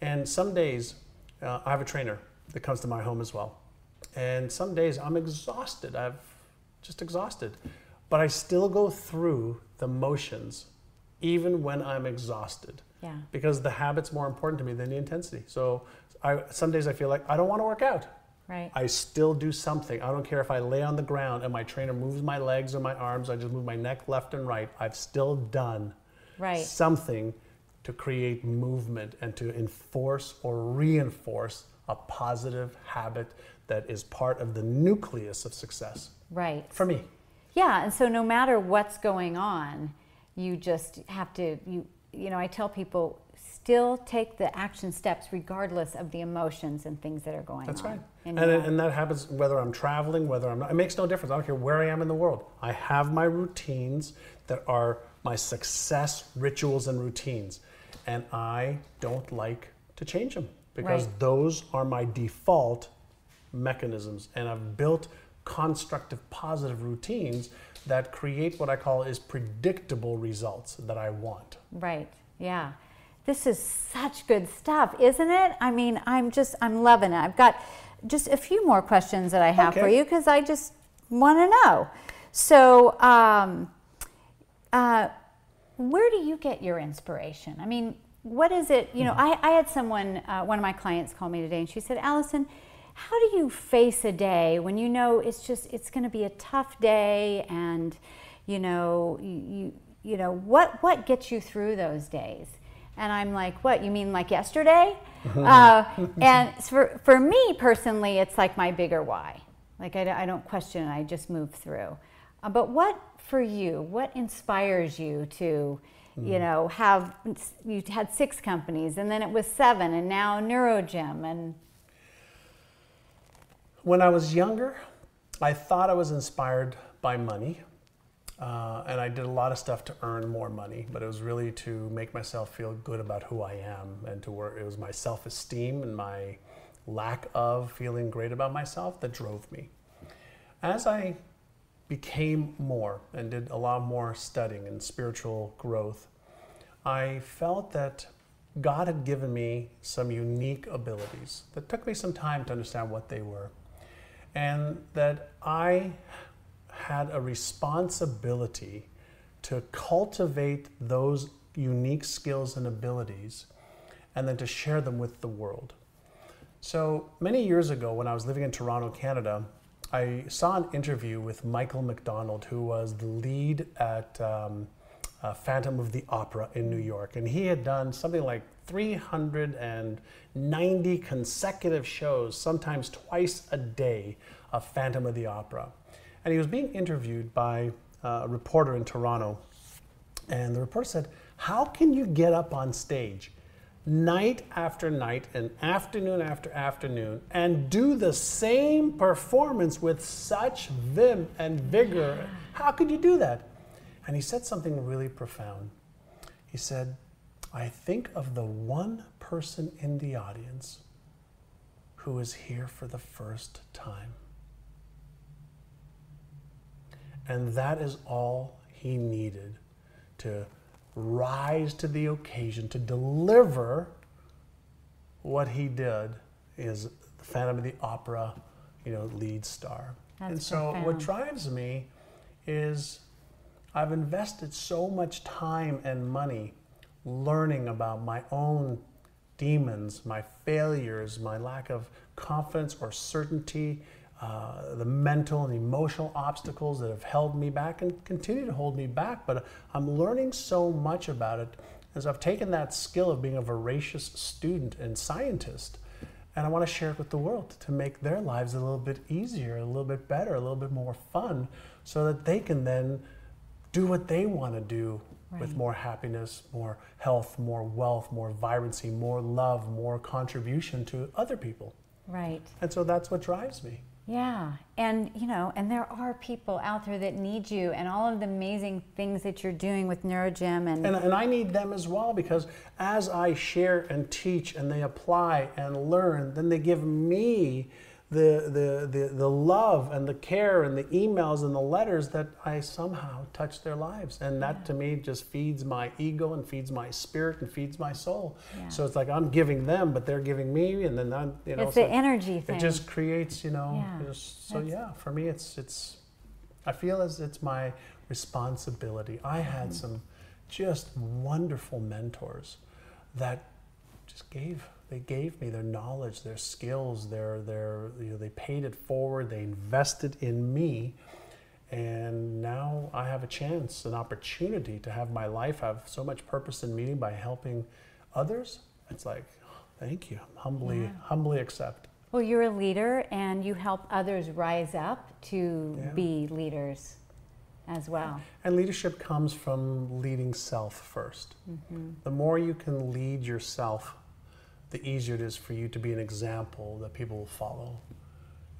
And some days uh, I have a trainer that comes to my home as well. And some days I'm exhausted. I'm just exhausted. But I still go through the motions even when I'm exhausted. Yeah. Because the habit's more important to me than the intensity. So I, some days I feel like I don't want to work out. Right. I still do something. I don't care if I lay on the ground and my trainer moves my legs or my arms, I just move my neck left and right. I've still done right. something to create movement and to enforce or reinforce a positive habit that is part of the nucleus of success. Right. For me. Yeah, and so no matter what's going on, you just have to you you know I tell people still take the action steps regardless of the emotions and things that are going That's on. right. in And, your it- life. and that happens whether I'm traveling, whether I'm not. It makes no difference. I don't care where I am in the world. I have my routines that are my success rituals and routines. And I don't like to change them because Right. those are my default mechanisms. And I've built constructive, positive routines that create what I call is predictable results that I want. Right. Yeah. This is such good stuff, isn't it? I mean, I'm just, I'm loving it. I've got just a few more questions that I have for you because I just want to know. So, um, uh, where do you get your inspiration? I mean, what is it? You know, I, I had someone, uh, one of my clients call me today and she said, Allison, how do you face a day when you know it's just, it's going to be a tough day and, you know, you, you, know, what, what gets you through those days? And I'm like, what, you mean like yesterday? uh, and for, for me personally, it's like my bigger why. Like I, I don't question it, I just move through. Uh, but what for you, what inspires you to, you know, have, you had six companies and then it was seven and now NeuroGym and When I was younger, I thought I was inspired by money. Uh, and I did a lot of stuff to earn more money, but it was really to make myself feel good about who I am and to. It was my self esteem and my lack of feeling great about myself that drove me. As I became more and did a lot more studying and spiritual growth, I felt that God had given me some unique abilities that took me some time to understand what they were. And that I had a responsibility to cultivate those unique skills and abilities and then to share them with the world. So many years ago, when I was living in Toronto, Canada, I saw an interview with Michael McDonald, who was the lead at um, uh, Phantom of the Opera in New York. And he had done something like 390 consecutive shows, sometimes twice a day, of Phantom of the Opera. And he was being interviewed by uh, a reporter in Toronto. And the reporter said, How can you get up on stage night after night and afternoon after afternoon and do the same performance with such vim and vigor? How could you do that? And he said something really profound. He said, I think of the one person in the audience who is here for the first time. And that is all he needed to rise to the occasion, to deliver what he did is the Phantom of the Opera, you know, lead star. That's and so what drives me is I've invested so much time and money learning about my own demons, my failures, my lack of confidence or certainty, uh, the mental and emotional obstacles that have held me back and continue to hold me back. But I'm learning so much about it as I've taken that skill of being a voracious student and scientist. And I want to share it with the world to make their lives a little bit easier, a little bit better, a little bit more fun, so that they can then do what they want to do with more happiness, more health, more wealth, more vibrancy, more love, more contribution to other people. right. And so that's what drives me. Yeah, and you know, and there are people out there that need you, and all of the amazing things that you're doing with NeuroGym, and, And, and I need them as well because as I share and teach and they apply and learn, then they give me the, the, the, the love and the care and the emails and the letters that I somehow touch their lives. And that to me just feeds my ego and feeds my spirit and feeds my soul. Yeah. So it's like I'm giving them, but they're giving me. And then I'm, you know, it's so the energy thing. it just creates, you know, Yeah, just- so that's- yeah, for me, it's, it's, I feel as it's my responsibility. I had Mm-hmm. some just wonderful mentors that just gave they gave me their knowledge their skills their their you know they paid it forward they invested in me and now i have a chance an opportunity to have my life have so much purpose and meaning by helping others it's like thank you humbly Yeah. humbly accept well, you're a leader, and you help others rise up to Yeah. be leaders. as well. And leadership comes from leading self 1st mm-hmm. The more you can lead yourself, the easier it is for you to be an example that people will follow.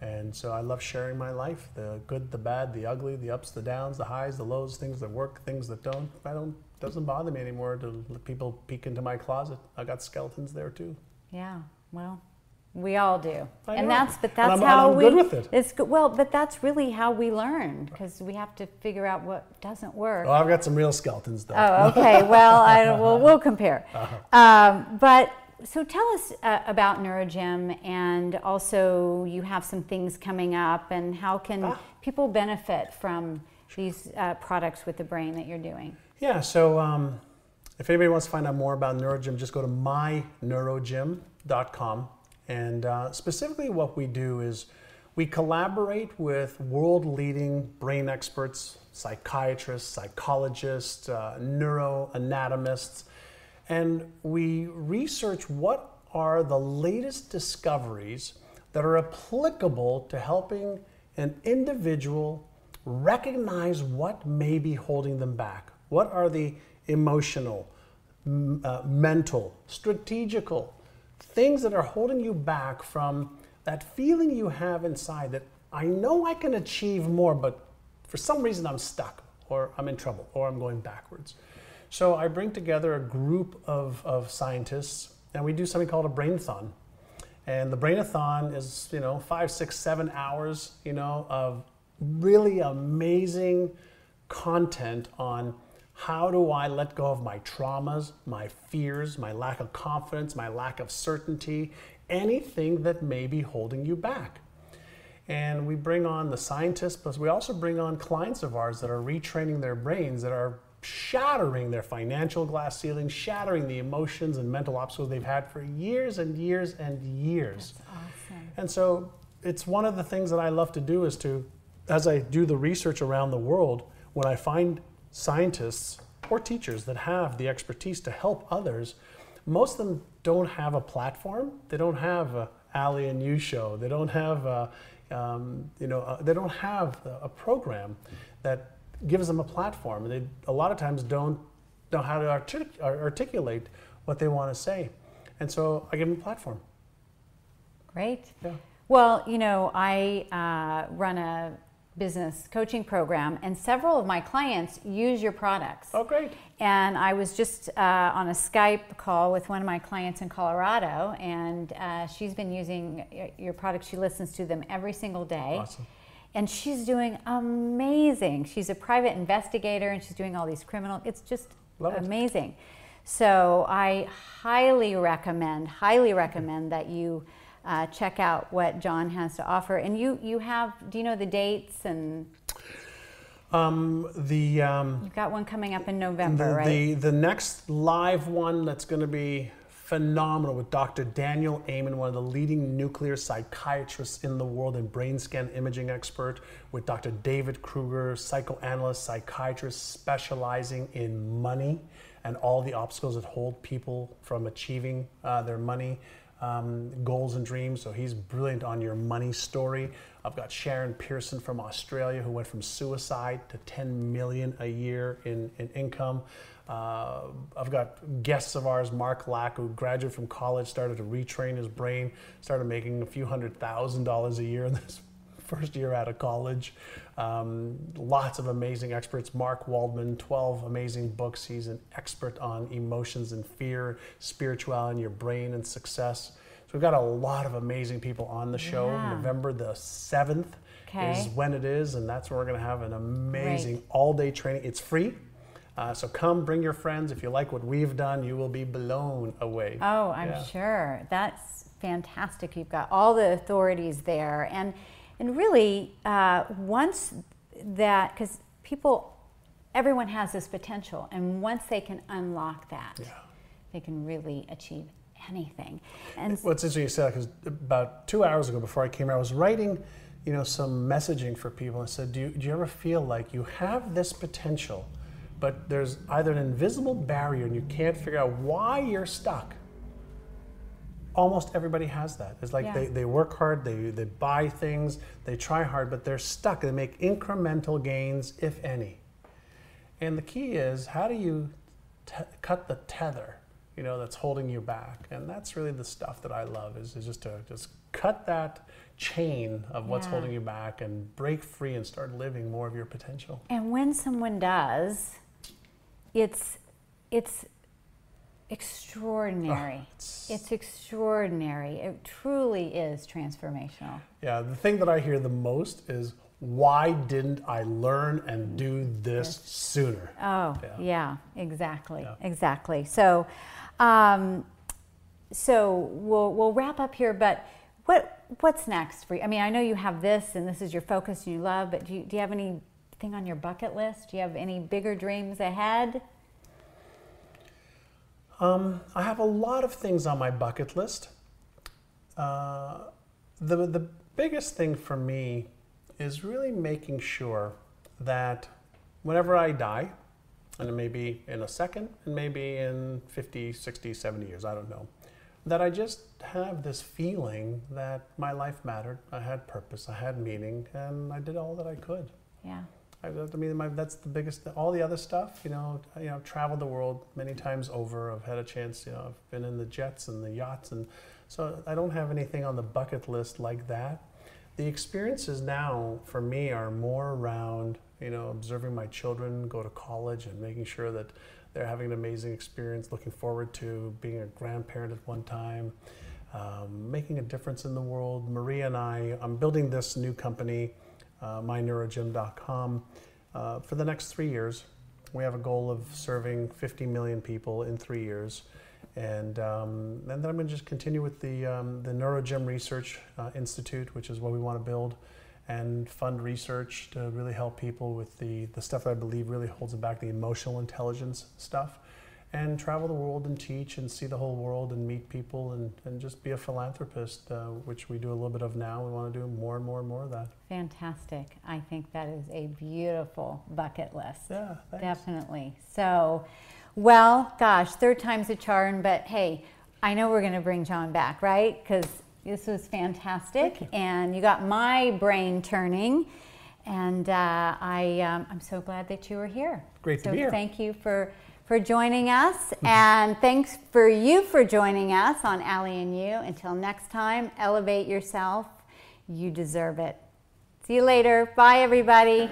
And so I love sharing my life the good, the bad, the ugly, the ups, the downs, the highs, the lows, things that work, things that don't. I don't doesn't bother me anymore to let people peek into my closet. I got skeletons there too. Yeah, well, we all do, I and know. that's but that's how we. good with it. It's good. Well, but that's really how we learn because we have to figure out what doesn't work. Well, I've got some real skeletons though. Oh, okay. Well, I well we'll compare. Uh-huh. Um, but so tell us uh, about NeuroGym, and also you have some things coming up, and how can Ah. people benefit from these uh, products with the brain that you're doing? Yeah, so um, if anybody wants to find out more about NeuroGym, just go to myneurogym.com. And uh, specifically, what we do is we collaborate with world leading brain experts, psychiatrists, psychologists, uh, neuroanatomists, and we research what are the latest discoveries that are applicable to helping an individual recognize what may be holding them back. What are the emotional, uh, mental, strategical things that are holding you back from that feeling you have inside that I know I can achieve more, but for some reason I'm stuck or I'm in trouble or I'm going backwards. So I bring together a group of, of scientists and we do something called a brainathon. And the brainathon is, you know, five, six, seven hours, you know, of really amazing content on how do I let go of my traumas, my fears, my lack of confidence, my lack of certainty, anything that may be holding you back. And we bring on the scientists, but we also bring on clients of ours that are retraining their brains, that are shattering their financial glass ceiling, shattering the emotions and mental obstacles they've had for years and years and years. Awesome. And so it's one of the things that I love to do is to, as I do the research around the world, when I find scientists or teachers that have the expertise to help others, most of them don't have a platform. They don't have a Ali and You show. They don't have a, um, you know, uh, they don't have a, a program that gives them a platform. And they a lot of times don't know how to artic- articulate what they want to say. And so I give them a platform. Great. Yeah. Well, you know, I uh, run a business coaching program, and several of my clients use your products. Oh, great. And I was just uh, on a Skype call with one of my clients in Colorado, and uh, she's been using your products. She listens to them every single day. Awesome. And she's doing amazing. She's a private investigator and she's doing all these criminal, it's just Love it. amazing. So I highly recommend, highly recommend that you uh, check out what John has to offer. And you, you have, do you know the dates? And Um, the, um, you've got one coming up in November, the, right? the the next live one that's going to be phenomenal with Dr. Daniel Amen, one of the leading nuclear psychiatrists in the world and brain scan imaging expert, with Dr. David Krueger, psychoanalyst, psychiatrist specializing in money and all the obstacles that hold people from achieving uh, their money um, goals and dreams. So he's brilliant on your money story. I've got Sharon Pearson from Australia who went from suicide to 10 million a year in, in income. Uh, I've got guests of ours, Mark Lack, who graduated from college, started to retrain his brain, started making a few hundred thousand dollars a year in this first year out of college. Um, lots of amazing experts. Mark Waldman, 12 amazing books. He's an expert on emotions and fear, spirituality, your brain, and success. So we've got a lot of amazing people on the show. Yeah. November the 7th Okay. is when it is, and that's where we're going to have an amazing Great. all day training. It's free. Uh, so come, bring your friends. If you like what we've done, you will be blown away. Oh, I'm Yeah. sure. That's fantastic. You've got all the authorities there. And, and really, uh, once that, because people, everyone has this potential, and once they can unlock that, Yeah. they can really achieve anything. And What's interesting you said because about two hours ago, before I came here, I was writing, you know, some messaging for people. and said, do you, do you ever feel like you have this potential, but there's either an invisible barrier and you can't figure out why you're stuck? almost everybody has that. It's like Yeah. they, they work hard, they, they buy things, they try hard, but they're stuck. They make incremental gains, if any. And the key is how do you t- cut the tether, you know, that's holding you back? And that's really the stuff that I love is, is just to just cut that chain of what's Yeah. holding you back and break free and start living more of your potential. And when someone does, it's it's extraordinary. it's- it's extraordinary. It truly is transformational. Yeah, the thing that I hear the most is why didn't I learn and do this sooner? Oh, Yeah. yeah, exactly, Yeah. exactly. So, um, so we'll we'll wrap up here. But what what's next for you? I mean, I know you have this, and this is your focus, and you love. But do you, do you have anything on your bucket list? Do you have any bigger dreams ahead? Um, I have a lot of things on my bucket list. Uh, the, the biggest thing for me is really making sure that whenever I die, and it may be in a second, and maybe in 50, 60, 70 years, I don't know, that I just have this feeling that my life mattered. I had purpose, I had meaning, and I did all that I could. Yeah, I, mean, my, that's the biggest. All the other stuff, you know, you know, I've traveled the world many times over. I've had a chance, you know, I've been in the jets and the yachts, and so I don't have anything on the bucket list like that. The experiences now for me are more around, you know, observing my children go to college and making sure that they're having an amazing experience. Looking forward to being a grandparent at one time. Um, making a difference in the world. Maria and I, I'm building this new company uh, myneurogym.com. Uh, for the next three years, we have a goal of serving 50 million people in three years. And, um, and then I'm going to just continue with the, um, the Neurogym Research uh, Institute, which is what we want to build, and fund research to really help people with the, the stuff that I believe really holds them back, the emotional intelligence stuff. And travel the world and teach and see the whole world and meet people and, and just be a philanthropist, uh, which we do a little bit of now. We want to do more and more and more of that. fantastic. I think that is a beautiful bucket list. Yeah, thanks. Definitely. So, well, gosh, third time's a charm, but hey, I know we're going to bring John back, right? Because this was fantastic, you. and you got my brain turning, and uh, I, um, I'm so glad that you were here. Great to so be here. Thank you for for joining us, mm-hmm. and thanks for you for joining us on Allie and You. Until next time, elevate yourself. You deserve it. See you later. Bye, everybody.